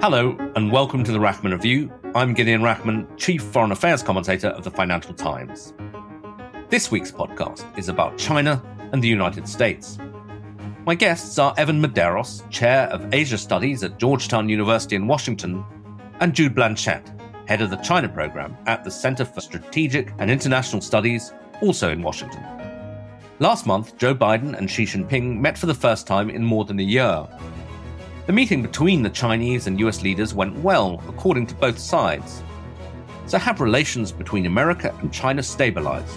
Hello, and welcome to the Rachman Review. I'm Gideon Rachman, Chief Foreign Affairs Commentator of the Financial Times. This week's podcast is about China and the United States. My guests are Evan Medeiros, Chair of Asia Studies at Georgetown University in Washington, and Jude Blanchette, Head of the China Program at the Center for Strategic and International Studies, also in Washington. Last month, Joe Biden and Xi Jinping met for the first time in more than a year. The meeting between the Chinese and US leaders went well, according to both sides. So, have relations between America and China stabilized?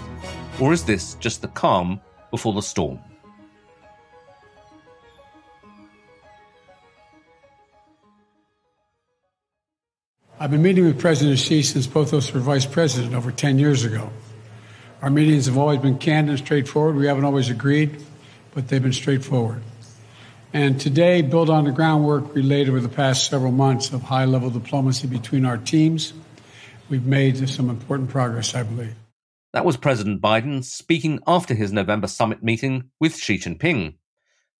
Or is this just the calm before the storm? I've been meeting with President Xi since both of us were vice president over 10 years ago. Our meetings have always been candid and straightforward. We haven't always agreed, but they've been straightforward. And today, build on the groundwork laid over the past several months of high level diplomacy between our teams. We've made some important progress, I believe. That was President Biden speaking after his November summit meeting with Xi Jinping.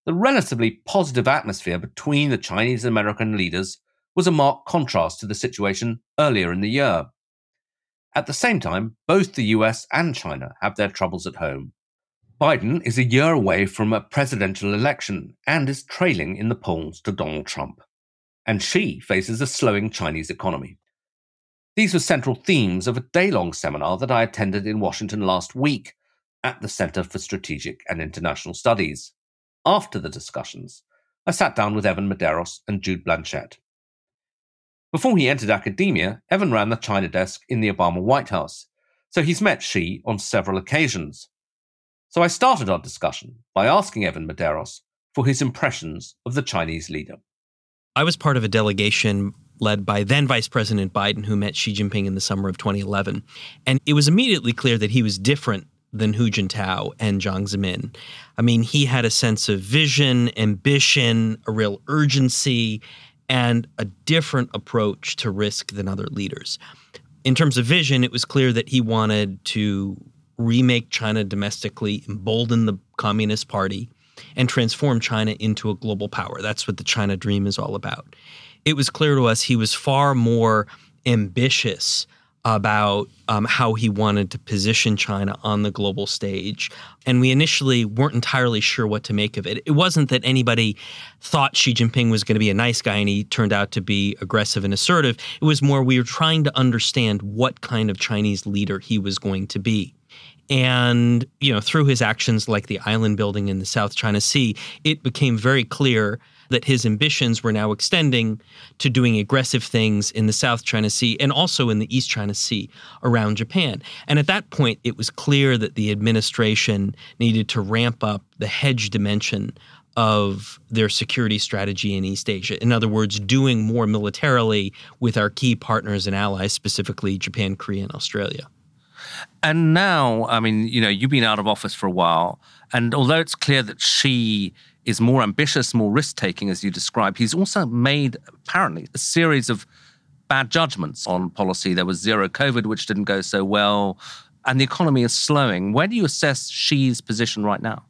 The relatively positive atmosphere between the Chinese and American leaders was a marked contrast to the situation earlier in the year. At the same time, both the US and China have their troubles at home. Biden is a year away from a presidential election and is trailing in the polls to Donald Trump. And Xi faces a slowing Chinese economy. These were central themes of a day long seminar that I attended in Washington last week at the Center for Strategic and International Studies. After the discussions, I sat down with Evan Medeiros and Jude Blanchette. Before he entered academia, Evan ran the China desk in the Obama White House, so he's met Xi on several occasions. So I started our discussion by asking Evan Medeiros for his impressions of the Chinese leader. I was part of a delegation led by then Vice President Biden, who met Xi Jinping in the summer of 2011. And it was immediately clear that he was different than Hu Jintao and Jiang Zemin. I mean, he had a sense of vision, ambition, a real urgency, and a different approach to risk than other leaders. In terms of vision, it was clear that he wanted to remake China domestically, embolden the Communist Party, and transform China into a global power. That's what the China dream is all about. It was clear to us he was far more ambitious about um, how he wanted to position China on the global stage. And we initially weren't entirely sure what to make of it. It wasn't that anybody thought Xi Jinping was going to be a nice guy and he turned out to be aggressive and assertive. It was more we were trying to understand what kind of Chinese leader he was going to be. And, you know, through his actions like the island building in the South China Sea, it became very clear that his ambitions were now extending to doing aggressive things in the South China Sea and also in the East China Sea around Japan. And at that point, it was clear that the administration needed to ramp up the hedge dimension of their security strategy in East Asia. In other words, doing more militarily with our key partners and allies, specifically Japan, Korea, and Australia. And now, I mean, you know, you've been out of office for a while. And although it's clear that Xi is more ambitious, more risk taking, as you describe. He's also made, apparently, a series of bad judgments on policy. There was zero COVID, which didn't go so well, and the economy is slowing. Where do you assess Xi's position right now?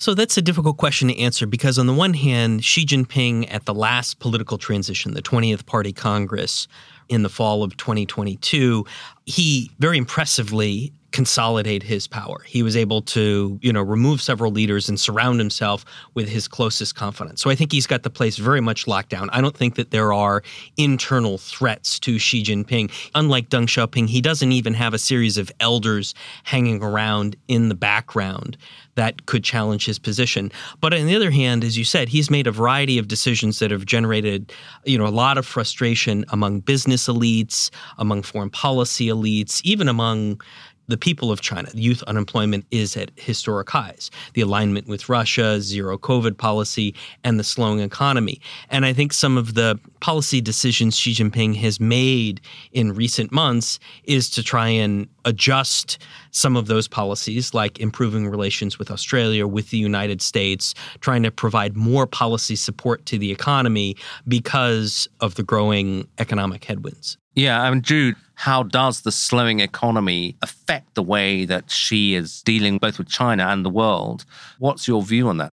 So that's a difficult question to answer because, on the one hand, Xi Jinping at the last political transition, the 20th Party Congress in the fall of 2022, he very impressively consolidate his power. He was able to, you know, remove several leaders and surround himself with his closest confidants. So I think he's got the place very much locked down. I don't think that there are internal threats to Xi Jinping. Unlike Deng Xiaoping, he doesn't even have a series of elders hanging around in the background that could challenge his position. But on the other hand, as you said, he's made a variety of decisions that have generated, you know, a lot of frustration among business elites, among foreign policy elites, even among the people of China. Youth unemployment is at historic highs. The alignment with Russia, zero COVID policy, and the slowing economy. And I think some of the policy decisions Xi Jinping has made in recent months is to try and adjust some of those policies, like improving relations with Australia, with the United States, trying to provide more policy support to the economy because of the growing economic headwinds. Yeah, I mean, Jude, how does the slowing economy affect the way that Xi is dealing both with China and the world? What's your view on that?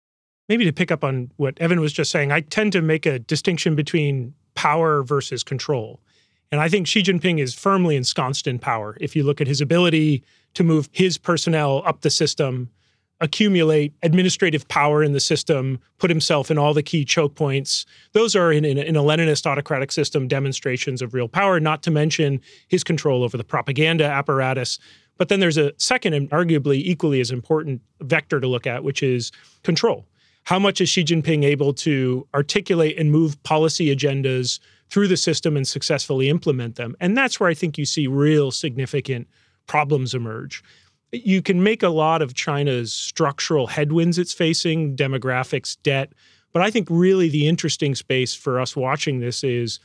Maybe to pick up on what Evan was just saying, I tend to make a distinction between power versus control. And I think Xi Jinping is firmly ensconced in power. If you look at his ability to move his personnel up the system, accumulate administrative power in the system, put himself in all the key choke points. Those are in, in, in, a Leninist autocratic system demonstrations of real power, not to mention his control over the propaganda apparatus. But then there's a second and arguably equally as important vector to look at, which is control. How much is Xi Jinping able to articulate and move policy agendas through the system and successfully implement them? And that's where I think you see real significant problems emerge you can make a lot of China's structural headwinds it's facing, demographics, debt. But I think really the interesting space for us watching this is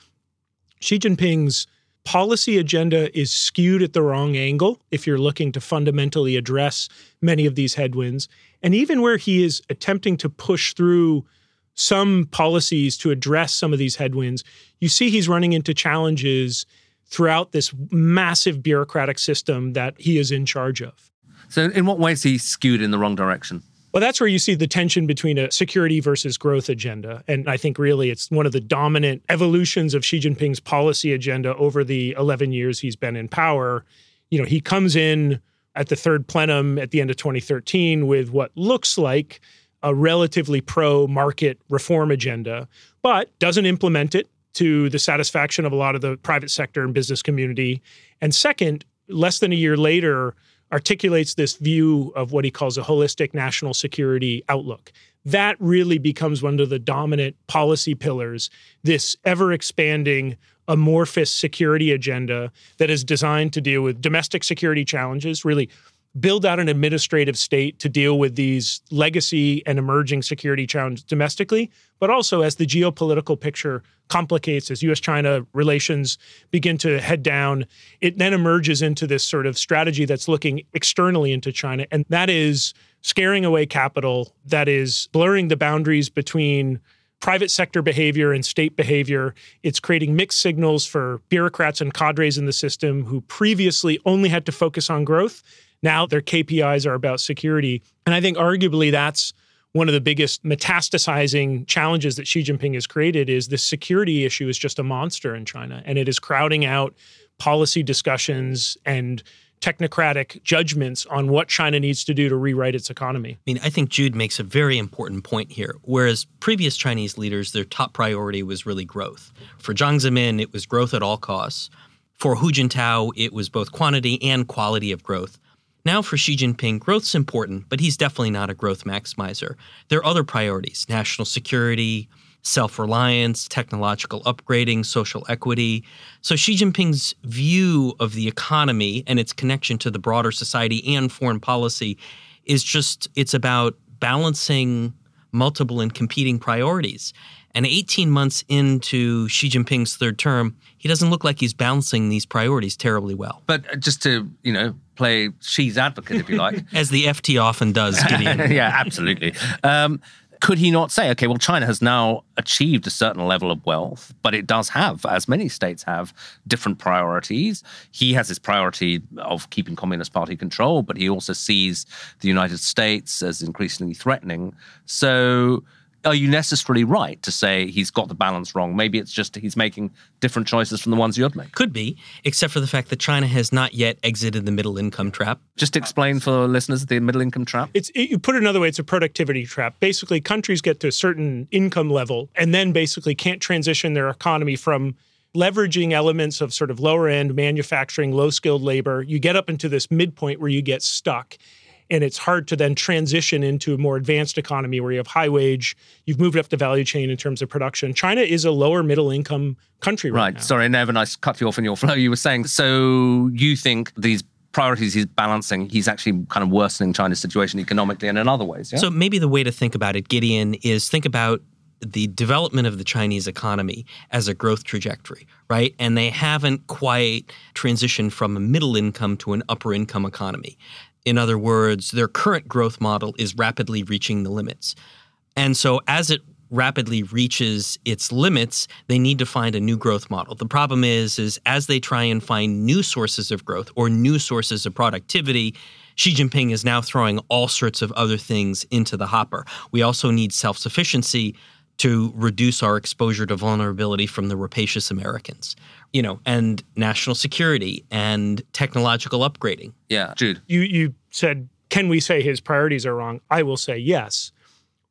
Xi Jinping's policy agenda is skewed at the wrong angle if you're looking to fundamentally address many of these headwinds. And even where he is attempting to push through some policies to address some of these headwinds, you see he's running into challenges throughout this massive bureaucratic system that he is in charge of. So, in what ways is he skewed in the wrong direction? Well, that's where you see the tension between a security versus growth agenda. And I think really it's one of the dominant evolutions of Xi Jinping's policy agenda over the 11 years he's been in power. You know, he comes in at the third plenum at the end of 2013 with what looks like a relatively pro market reform agenda, but doesn't implement it to the satisfaction of a lot of the private sector and business community. And second, less than a year later, articulates this view of what he calls a holistic national security outlook. That really becomes one of the dominant policy pillars, this ever expanding amorphous security agenda that is designed to deal with domestic security challenges, really build out an administrative state to deal with these legacy and emerging security challenges domestically, but also as the geopolitical picture complicates, as US China relations begin to head down, it then emerges into this sort of strategy that's looking externally into China. And that is scaring away capital, that is blurring the boundaries between private sector behavior and state behavior. It's creating mixed signals for bureaucrats and cadres in the system who previously only had to focus on growth now their KPIs are about security. And I think arguably that's one of the biggest metastasizing challenges that Xi Jinping has created is this security issue is just a monster in China and it is crowding out policy discussions and technocratic judgments on what China needs to do to rewrite its economy. I mean, I think Jude makes a very important point here. Whereas previous Chinese leaders, their top priority was really growth. For Jiang Zemin, it was growth at all costs. For Hu Jintao, it was both quantity and quality of growth. Now, for Xi Jinping, growth's important, but he's definitely not a growth maximizer. There are other priorities national security, self reliance, technological upgrading, social equity. So, Xi Jinping's view of the economy and its connection to the broader society and foreign policy is just, it's about balancing multiple and competing priorities. And 18 months into Xi Jinping's third term, he doesn't look like he's balancing these priorities terribly well. But just to, you know, play Xi's advocate, if you like. As the FT often does, Gideon. yeah, absolutely. Um, could he not say, okay, well, China has now achieved a certain level of wealth, but it does have, as many states have, different priorities. He has his priority of keeping Communist Party control, but he also sees the United States as increasingly threatening. So are you necessarily right to say he's got the balance wrong? Maybe it's just he's making different choices from the ones you'd make. Could be, except for the fact that China has not yet exited the middle income trap. Just explain for listeners the middle income trap. It's it, you put it another way, it's a productivity trap. Basically, countries get to a certain income level and then basically can't transition their economy from leveraging elements of sort of lower end manufacturing, low skilled labor. You get up into this midpoint where you get stuck and it's hard to then transition into a more advanced economy where you have high wage you've moved up the value chain in terms of production china is a lower middle income country right, right. sorry never i cut you off in your flow you were saying so you think these priorities he's balancing, he's actually kind of worsening China's situation economically and in other ways. Yeah? So maybe the way to think about it, Gideon, is think about the development of the Chinese economy as a growth trajectory, right? And they haven't quite transitioned from a middle income to an upper income economy. In other words, their current growth model is rapidly reaching the limits. And so as it rapidly reaches its limits, they need to find a new growth model. The problem is is as they try and find new sources of growth or new sources of productivity, Xi Jinping is now throwing all sorts of other things into the hopper. We also need self-sufficiency to reduce our exposure to vulnerability from the rapacious Americans. You know, and national security and technological upgrading. Yeah, Jude. You you said can we say his priorities are wrong? I will say yes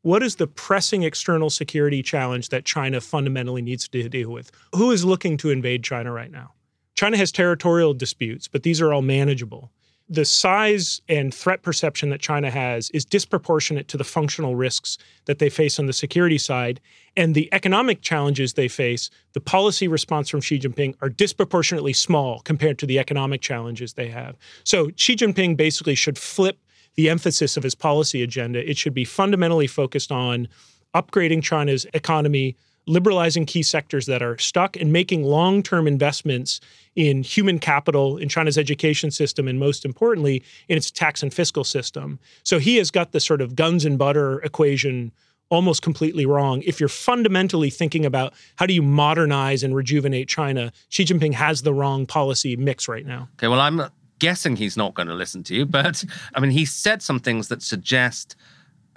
what is the pressing external security challenge that China fundamentally needs to deal with? Who is looking to invade China right now? China has territorial disputes, but these are all manageable. The size and threat perception that China has is disproportionate to the functional risks that they face on the security side. And the economic challenges they face, the policy response from Xi Jinping, are disproportionately small compared to the economic challenges they have. So Xi Jinping basically should flip the emphasis of his policy agenda. It should be fundamentally focused on upgrading China's economy, liberalizing key sectors that are stuck, and making long term investments in human capital, in China's education system, and most importantly, in its tax and fiscal system. So he has got the sort of guns and butter equation almost completely wrong. If you're fundamentally thinking about how do you modernize and rejuvenate China, Xi Jinping has the wrong policy mix right now. Okay, well, I'm guessing he's not going to listen to you, but I mean, he said some things that suggest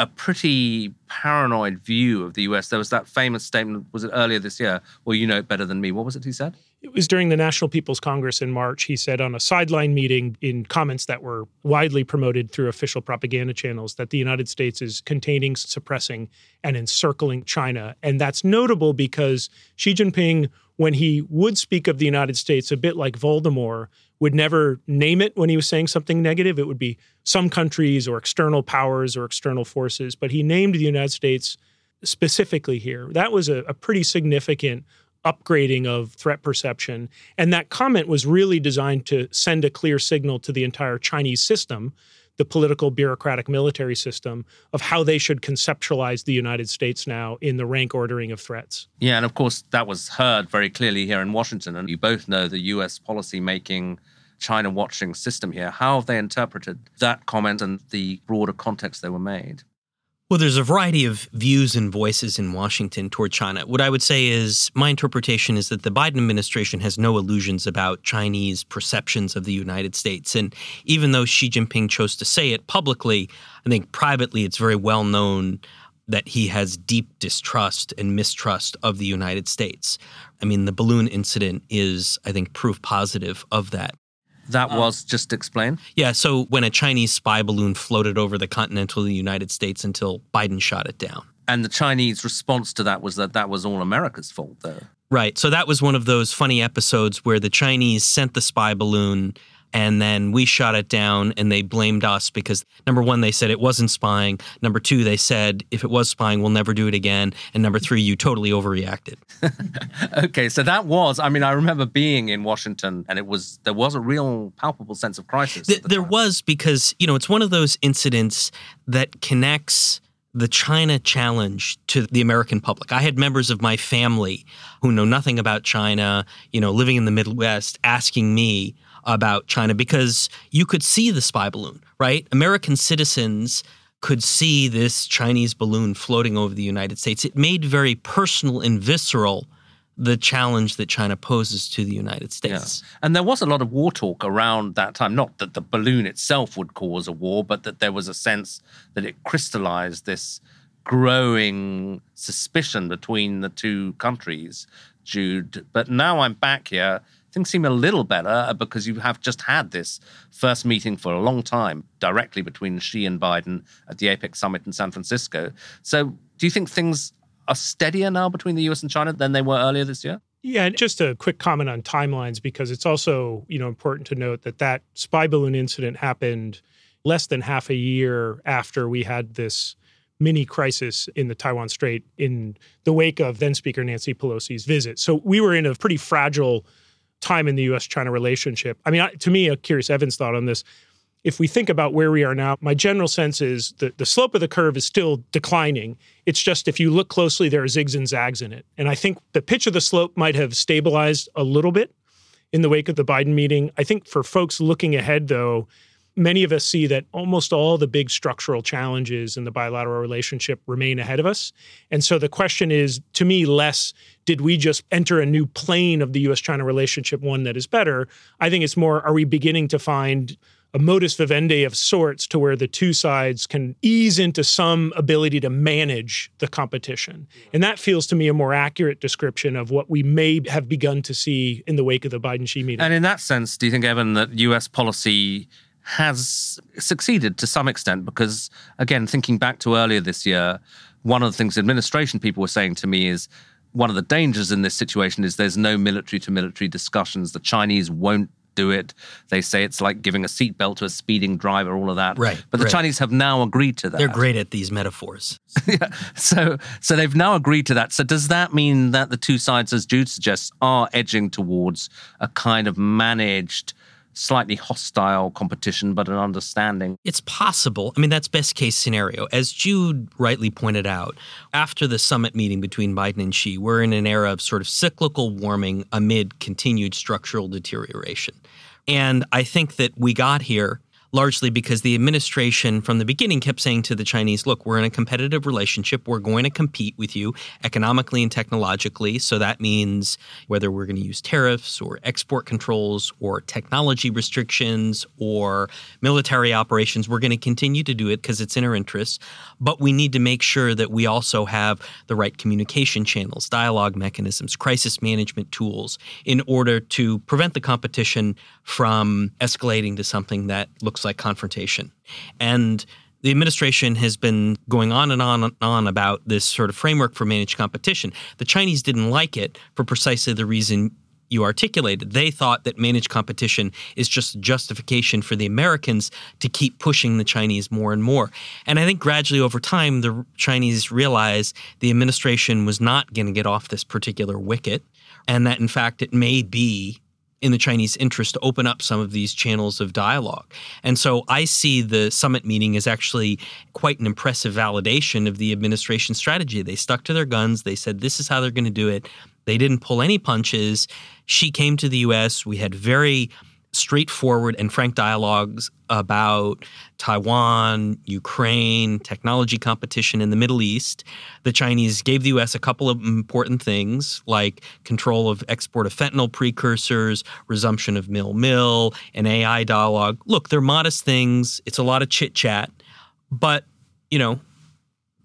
a pretty paranoid view of the US. There was that famous statement, was it earlier this year? Well, you know it better than me. What was it he said? It was during the National People's Congress in March. He said on a sideline meeting in comments that were widely promoted through official propaganda channels that the United States is containing, suppressing, and encircling China. And that's notable because Xi Jinping, when he would speak of the United States a bit like Voldemort, would never name it when he was saying something negative. It would be some countries or external powers or external forces, but he named the United States specifically here. That was a, a pretty significant upgrading of threat perception. And that comment was really designed to send a clear signal to the entire Chinese system, the political, bureaucratic, military system, of how they should conceptualize the United States now in the rank ordering of threats. Yeah, and of course, that was heard very clearly here in Washington. And you both know the US policy making China watching system here. How have they interpreted that comment and the broader context they were made? Well, there's a variety of views and voices in Washington toward China. What I would say is my interpretation is that the Biden administration has no illusions about Chinese perceptions of the United States. And even though Xi Jinping chose to say it publicly, I think privately it's very well known that he has deep distrust and mistrust of the United States. I mean, the balloon incident is, I think, proof positive of that. That um, was just explained? Yeah. So when a Chinese spy balloon floated over the continental United States until Biden shot it down. And the Chinese response to that was that that was all America's fault, though. Right. So that was one of those funny episodes where the Chinese sent the spy balloon and then we shot it down and they blamed us because number one, they said it wasn't spying. Number two, they said if it was spying, we'll never do it again. And number three, you totally overreacted. okay, so that was, I mean, I remember being in Washington and it was, there was a real palpable sense of crisis. The, the there was because, you know, it's one of those incidents that connects the China challenge to the American public. I had members of my family who know nothing about China, you know, living in the Midwest, asking me, about China because you could see the spy balloon, right? American citizens could see this Chinese balloon floating over the United States. It made very personal and visceral the challenge that China poses to the United States. Yeah. And there was a lot of war talk around that time. Not that the balloon itself would cause a war, but that there was a sense that it crystallized this growing suspicion between the two countries, Jude. But now I'm back here things seem a little better uh, because you have just had this first meeting for a long time directly between Xi and Biden at the APEC summit in San Francisco. So, do you think things are steadier now between the US and China than they were earlier this year? Yeah, just a quick comment on timelines because it's also, you know, important to note that that spy balloon incident happened less than half a year after we had this mini crisis in the Taiwan Strait in the wake of then Speaker Nancy Pelosi's visit. So we were in a pretty fragile time in the US China relationship. I mean, to me, a curious Evan's thought on this. If we think about where we are now, my general sense is that the slope of the curve is still declining. It's just if you look closely, there are zigs and zags in it. And I think the pitch of the slope might have stabilized a little bit in the wake of the Biden meeting. I think for folks looking ahead, though, many of us see that almost all the big structural challenges in the bilateral relationship remain ahead of us. And so the question is, to me, less did we just enter a new plane of the US China relationship, one that is better? I think it's more, are we beginning to find a modus vivendi of sorts to where the two sides can ease into some ability to manage the competition. And that feels to me a more accurate description of what we may have begun to see in the wake of the Biden Xi meeting. And in that sense, do you think, Evan, that US policy has succeeded to some extent because, again, thinking back to earlier this year, one of the things administration people were saying to me is one of the dangers in this situation is there's no military to military discussions. The Chinese won't do it. They say it's like giving a seatbelt to a speeding driver, all of that. Right. But the right. Chinese have now agreed to that. They're great at these metaphors. yeah. So so they've now agreed to that. So does that mean that the two sides, as Jude suggests, are edging towards a kind of managed slightly hostile competition, but an understanding. It's possible. I mean, that's best case scenario. As Jude rightly pointed out, after the summit meeting between Biden and Xi, we're in an era of sort of cyclical warming amid continued structural deterioration. And I think that we got here largely because the administration from the beginning kept saying to the Chinese, look, we're in a competitive relationship. We're going to compete with you economically and technologically. So that means whether we're going to use tariffs or export controls or technology restrictions or military operations, we're going to continue to do it because it's in our interests. But we need to make sure that we also have the right communication channels, dialogue mechanisms, crisis management tools in order to prevent the competition from escalating to something that looks like confrontation. And the administration has been going on and on and on about this sort of framework for managed competition. The Chinese didn't like it for precisely the reason you articulated. They thought that managed competition is just justification for the Americans to keep pushing the Chinese more and more. And I think gradually over time, the Chinese realized the administration was not going to get off this particular wicket, and that in fact it may be in the Chinese interest to open up some of these channels of dialogue. And so I see the summit meeting as actually quite an impressive validation of the administration strategy. They stuck to their guns. They said, this is how they're going to do it. They didn't pull any punches. Xi came to the US. We had very straightforward and frank dialogues about Taiwan, Ukraine, technology competition in the Middle East. The Chinese gave the US a couple of important things like control of export of fentanyl precursors, resumption of mil mil, an AI dialogue. Look, they're modest things. It's a lot of chit chat, but, you know,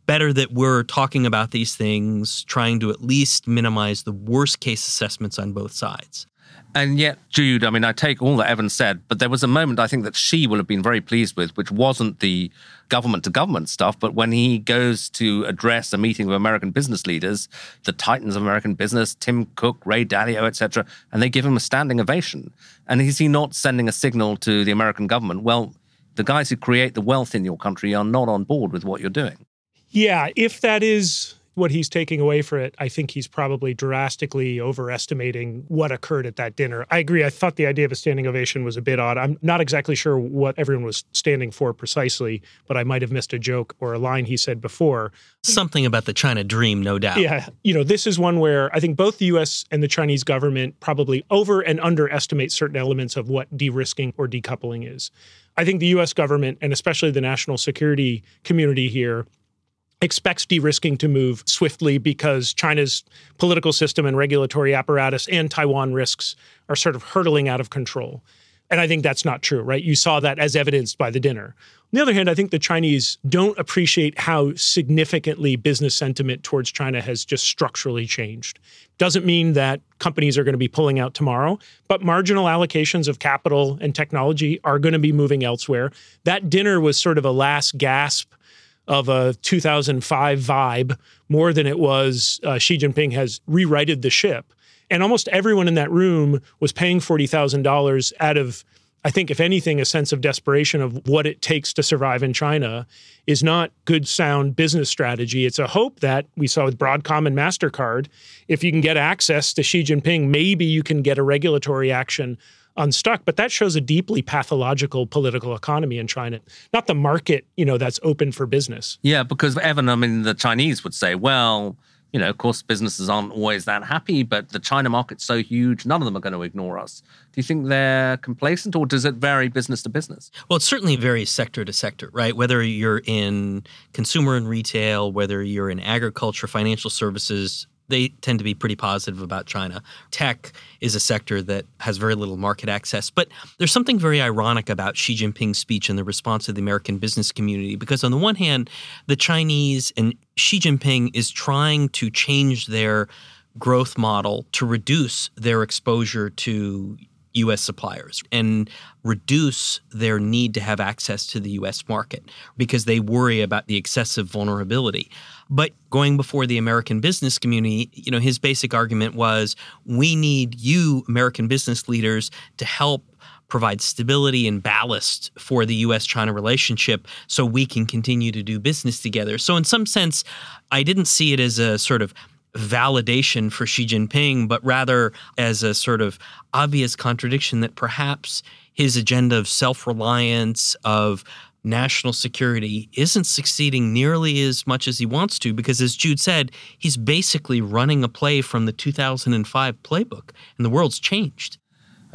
better that we're talking about these things, trying to at least minimize the worst case assessments on both sides. And yet, Jude, I mean, I take all that Evan said, but there was a moment I think that Xi will have been very pleased with, which wasn't the government to government stuff, but when he goes to address a meeting of American business leaders, the titans of American business, Tim Cook, Ray Dalio, etc., and they give him a standing ovation. And is he not sending a signal to the American government? Well, the guys who create the wealth in your country are not on board with what you're doing. Yeah, if that is what he's taking away for it, I think he's probably drastically overestimating what occurred at that dinner. I agree. I thought the idea of a standing ovation was a bit odd. I'm not exactly sure what everyone was standing for precisely, but I might have missed a joke or a line he said before. Something about the China dream, no doubt. Yeah. You know, this is one where I think both the US and the Chinese government probably over and underestimate certain elements of what de risking or decoupling is. I think the US government, and especially the national security community here, expects de-risking to move swiftly because China's political system and regulatory apparatus and Taiwan risks are sort of hurtling out of control. And I think that's not true, right? You saw that as evidenced by the dinner. On the other hand, I think the Chinese don't appreciate how significantly business sentiment towards China has just structurally changed. Doesn't mean that companies are going to be pulling out tomorrow, but marginal allocations of capital and technology are going to be moving elsewhere. That dinner was sort of a last gasp of a 2005 vibe more than it was uh, Xi Jinping has rewrited the ship. And almost everyone in that room was paying $40,000 out of, I think, if anything, a sense of desperation of what it takes to survive in China is not good, sound business strategy. It's a hope that we saw with Broadcom and MasterCard. If you can get access to Xi Jinping, maybe you can get a regulatory action unstuck. But that shows a deeply pathological political economy in China, not the market, you know, that's open for business. Yeah, because Evan, I mean, the Chinese would say, well, you know, of course, businesses aren't always that happy, but the China market's so huge, none of them are going to ignore us. Do you think they're complacent or does it vary business to business? Well, it certainly varies sector to sector, right? Whether you're in consumer and retail, whether you're in agriculture, financial services, they tend to be pretty positive about China. Tech is a sector that has very little market access. But there's something very ironic about Xi Jinping's speech and the response of the American business community, because on the one hand, the Chinese and Xi Jinping is trying to change their growth model to reduce their exposure to U.S. suppliers and reduce their need to have access to the U.S. market because they worry about the excessive vulnerability. But going before the American business community, you know, his basic argument was we need you, American business leaders, to help provide stability and ballast for the US China relationship so we can continue to do business together. So, in some sense, I didn't see it as a sort of validation for Xi Jinping, but rather as a sort of obvious contradiction that perhaps his agenda of self reliance, of national security isn't succeeding nearly as much as he wants to because, as Jude said, he's basically running a play from the 2005 playbook, and the world's changed.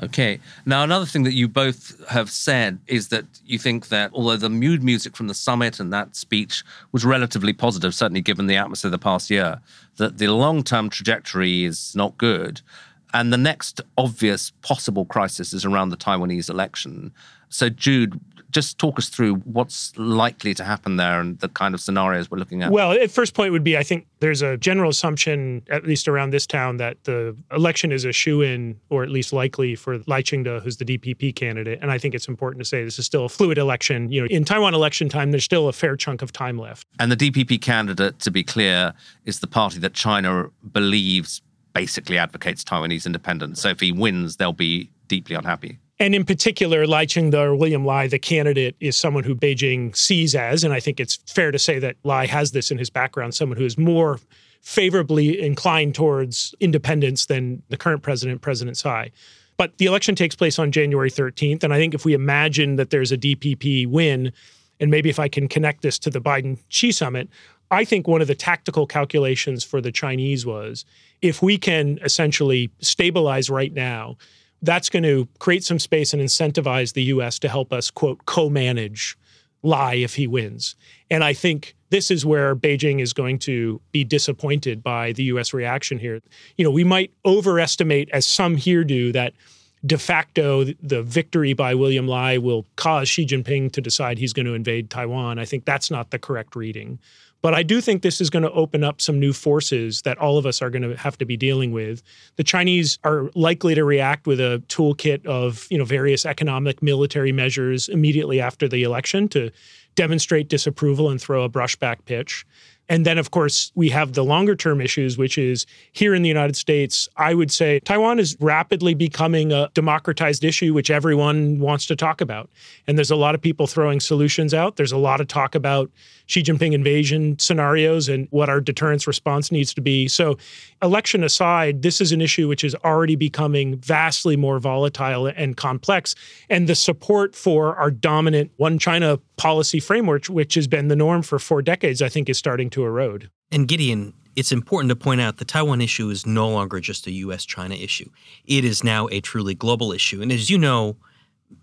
Okay. Now, another thing that you both have said is that you think that although the mood music from the summit and that speech was relatively positive, certainly given the atmosphere of the past year, that the long term trajectory is not good. And the next obvious possible crisis is around the Taiwanese election. So, Jude, just talk us through what's likely to happen there and the kind of scenarios we're looking at. Well, at first point would be I think there's a general assumption, at least around this town, that the election is a shoe in, or at least likely for Lai Ching-te, who's the DPP candidate. And I think it's important to say this is still a fluid election. You know, in Taiwan election time, there's still a fair chunk of time left. And the DPP candidate, to be clear, is the party that China believes basically advocates Taiwanese independence. So if he wins, they'll be deeply unhappy. And in particular, Lai Ching-te or William Lai, the candidate, is someone who Beijing sees as, and I think it's fair to say that Lai has this in his background, someone who is more favorably inclined towards independence than the current president, President Tsai. But the election takes place on January 13th. And I think if we imagine that there's a DPP win, and maybe if I can connect this to the Biden Xi summit, I think one of the tactical calculations for the Chinese was if we can essentially stabilize right now, that's going to create some space and incentivize the US to help us, quote, co manage Lai if he wins. And I think this is where Beijing is going to be disappointed by the US reaction here. You know, we might overestimate, as some here do, that de facto the victory by William Lai will cause Xi Jinping to decide he's going to invade Taiwan. I think that's not the correct reading. But I do think this is going to open up some new forces that all of us are going to have to be dealing with. The Chinese are likely to react with a toolkit of, you know, various economic military measures immediately after the election to demonstrate disapproval and throw a brushback pitch. And then, of course, we have the longer term issues, which is here in the United States, I would say Taiwan is rapidly becoming a democratized issue, which everyone wants to talk about. And there's a lot of people throwing solutions out. There's a lot of talk about Xi Jinping invasion scenarios and what our deterrence response needs to be. So, election aside, this is an issue which is already becoming vastly more volatile and complex. And the support for our dominant one China policy framework, which has been the norm for four decades, I think is starting to erode. And Gideon, it's important to point out the Taiwan issue is no longer just a US China issue. It is now a truly global issue. And as you know,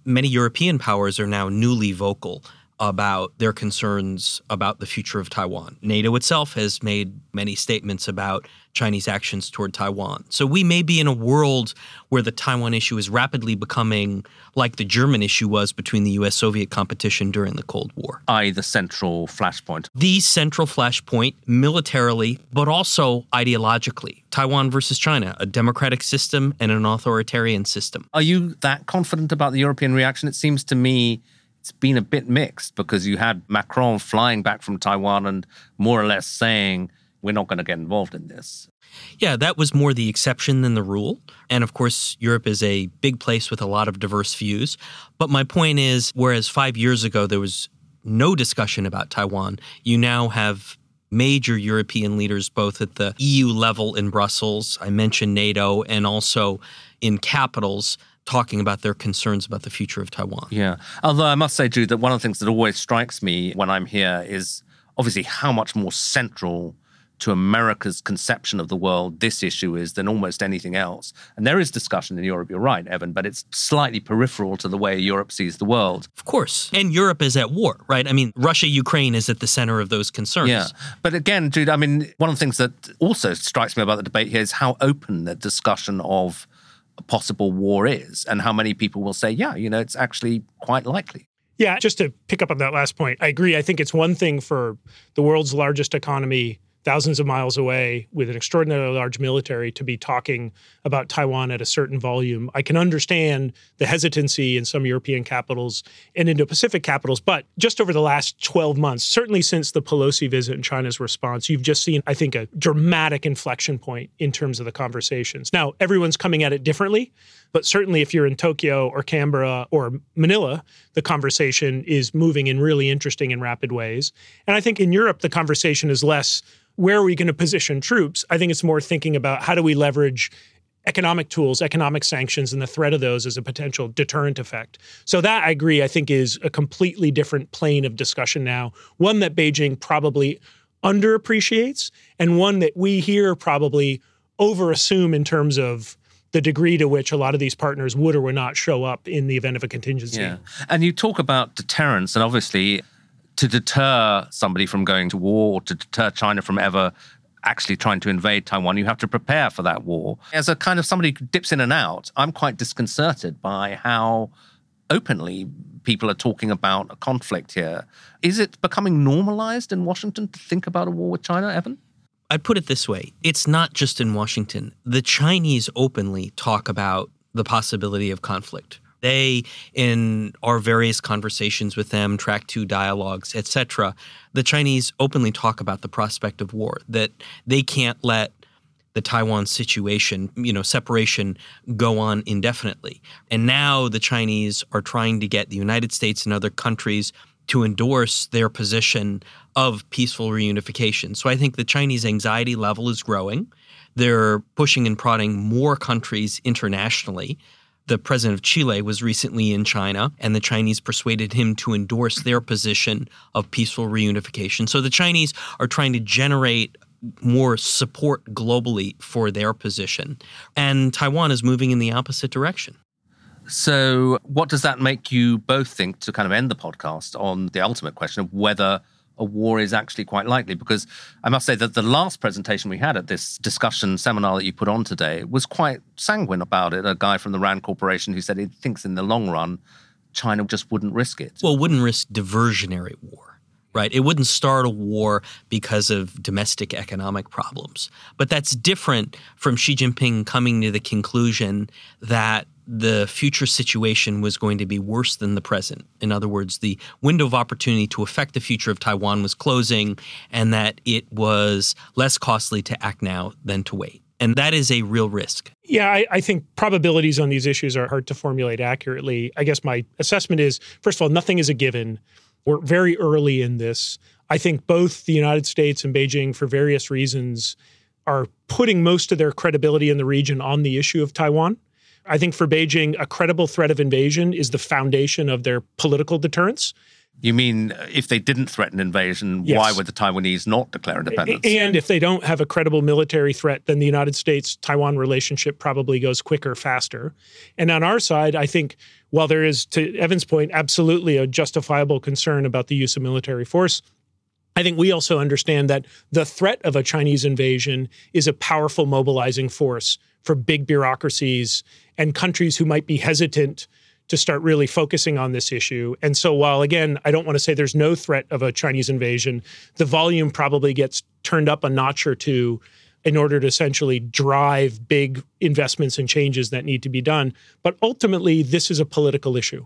many European powers are now newly vocal about their concerns about the future of Taiwan. NATO itself has made many statements about Chinese actions toward Taiwan. So we may be in a world where the Taiwan issue is rapidly becoming like the German issue was between the US Soviet competition during the Cold War. I, the central flashpoint. The central flashpoint militarily, but also ideologically. Taiwan versus China, a democratic system and an authoritarian system. Are you that confident about the European reaction? It seems to me it's been a bit mixed because you had Macron flying back from Taiwan and more or less saying, we're not going to get involved in this. Yeah, that was more the exception than the rule. And of course, Europe is a big place with a lot of diverse views. But my point is, whereas five years ago there was no discussion about Taiwan, you now have major European leaders, both at the EU level in Brussels, I mentioned NATO, and also in capitals, talking about their concerns about the future of Taiwan. Yeah. Although I must say, Jude, that one of the things that always strikes me when I'm here is obviously how much more central to America's conception of the world this issue is than almost anything else. And there is discussion in Europe, you're right, Evan, but it's slightly peripheral to the way Europe sees the world. Of course. And Europe is at war, right? I mean, Russia Ukraine is at the center of those concerns. Yeah. But again, Jude, I mean, one of the things that also strikes me about the debate here is how open the discussion of a possible war is and how many people will say, yeah, you know, it's actually quite likely. Yeah, just to pick up on that last point, I agree. I think it's one thing for the world's largest economy thousands of miles away with an extraordinarily large military to be talking about Taiwan at a certain volume. I can understand the hesitancy in some European capitals and Indo Pacific capitals, but just over the last 12 months, certainly since the Pelosi visit and China's response, you've just seen, I think, a dramatic inflection point in terms of the conversations. Now, everyone's coming at it differently. But certainly, if you're in Tokyo or Canberra or Manila, the conversation is moving in really interesting and rapid ways. And I think in Europe, the conversation is less where are we going to position troops? I think it's more thinking about how do we leverage economic tools, economic sanctions, and the threat of those as a potential deterrent effect. So, that I agree, I think is a completely different plane of discussion now, one that Beijing probably underappreciates, and one that we here probably overassume in terms of the degree to which a lot of these partners would or would not show up in the event of a contingency. Yeah. And you talk about deterrence, and obviously to deter somebody from going to war or to deter China from ever actually trying to invade Taiwan, you have to prepare for that war. As a kind of somebody who dips in and out, I'm quite disconcerted by how openly people are talking about a conflict here. Is it becoming normalized in Washington to think about a war with China, Evan? I'd put it this way it's not just in Washington. The Chinese openly talk about the possibility of conflict. They, in our various conversations with them, track two dialogues, etc., the Chinese openly talk about the prospect of war, that they can't let the Taiwan situation, you know, separation go on indefinitely. And now the Chinese are trying to get the United States and other countries to endorse their position of peaceful reunification. So I think the Chinese anxiety level is growing. They're pushing and prodding more countries internationally the president of Chile was recently in China, and the Chinese persuaded him to endorse their position of peaceful reunification. So the Chinese are trying to generate more support globally for their position. And Taiwan is moving in the opposite direction. So, what does that make you both think to kind of end the podcast on the ultimate question of whether a war is actually quite likely. Because I must say that the last presentation we had at this discussion seminar that you put on today was quite sanguine about it. A guy from the RAND Corporation who said he thinks in the long run, China just wouldn't risk it. Well, wouldn't risk diversionary war right? It wouldn't start a war because of domestic economic problems. But that's different from Xi Jinping coming to the conclusion that the future situation was going to be worse than the present. In other words, the window of opportunity to affect the future of Taiwan was closing, and that it was less costly to act now than to wait. And that is a real risk. Yeah, I, I, think probabilities on these issues are hard to formulate accurately. I guess my assessment is first of all, nothing is a given. We're very early in this. I think both the United States and Beijing, for various reasons, are putting most of their credibility in the region on the issue of Taiwan. I think for Beijing, a credible threat of invasion is the foundation of their political deterrence. You mean if they didn't threaten invasion, yes. why would the Taiwanese not declare independence? And if they don't have a credible military threat, then the United States Taiwan relationship probably goes quicker, faster. And on our side, I think while there is, to Evan's point, absolutely a justifiable concern about the use of military force, I think we also understand that the threat of a Chinese invasion is a powerful mobilizing force for big bureaucracies and countries who might be hesitant to start really focusing on this issue. And so, while again, I don't want to say there's no threat of a Chinese invasion, the volume probably gets turned up a notch or two in order to essentially drive big investments and changes that need to be done. But ultimately, this is a political issue.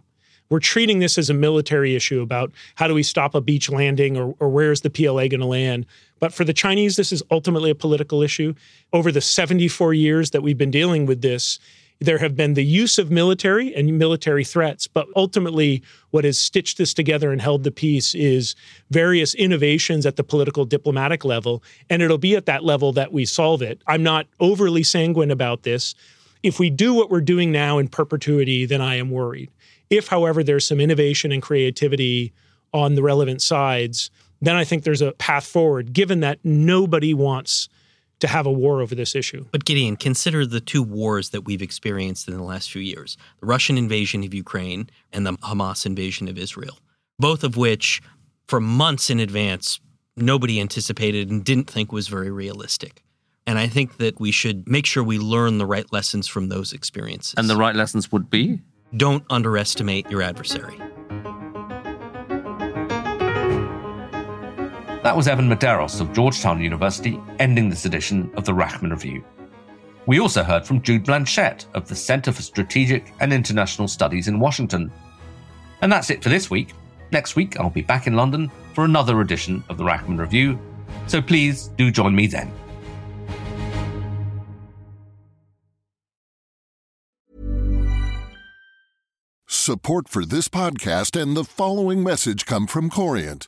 we're treating this as a military issue about how do we stop a beach landing or, or where's the PLA going to land. But for the Chinese, this is ultimately a political issue. Over the 74 years that we've been dealing with this, there have been the use of military and military threats, but ultimately, what has stitched this together and held the peace is various innovations at the political diplomatic level. And it'll be at that level that we solve it. I'm not overly sanguine about this. If we do what we're doing now in perpetuity, then I am worried. If, however, there's some innovation and creativity on the relevant sides, then I think there's a path forward, given that nobody wants to have a war over this issue. But Gideon, consider the two wars that we've experienced in the last few years the Russian invasion of Ukraine and the Hamas invasion of Israel, both of which, for months in advance, nobody anticipated and didn't think was very realistic. And I think that we should make sure we learn the right lessons from those experiences. And the right lessons would be? Don't underestimate your adversary. That was Evan Medeiros of Georgetown University ending this edition of the Rachman Review. We also heard from Jude Blanchette of the Center for Strategic and International Studies in Washington. And that's it for this week. Next week, I'll be back in London for another edition of the Rachman Review, so please do join me then. Support for this podcast and the following message come from Corient.